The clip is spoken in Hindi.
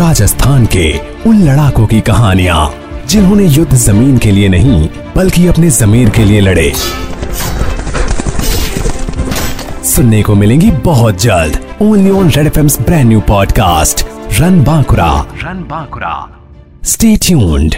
राजस्थान के उन लड़ाकों की कहानियाँ जिन्होंने युद्ध ज़मीन के लिए नहीं बल्कि अपने जमीर के लिए लड़े। सुनने को मिलेंगी बहुत जल्द only on red F brand new podcast Ran Bankura Ran Bankura stay tuned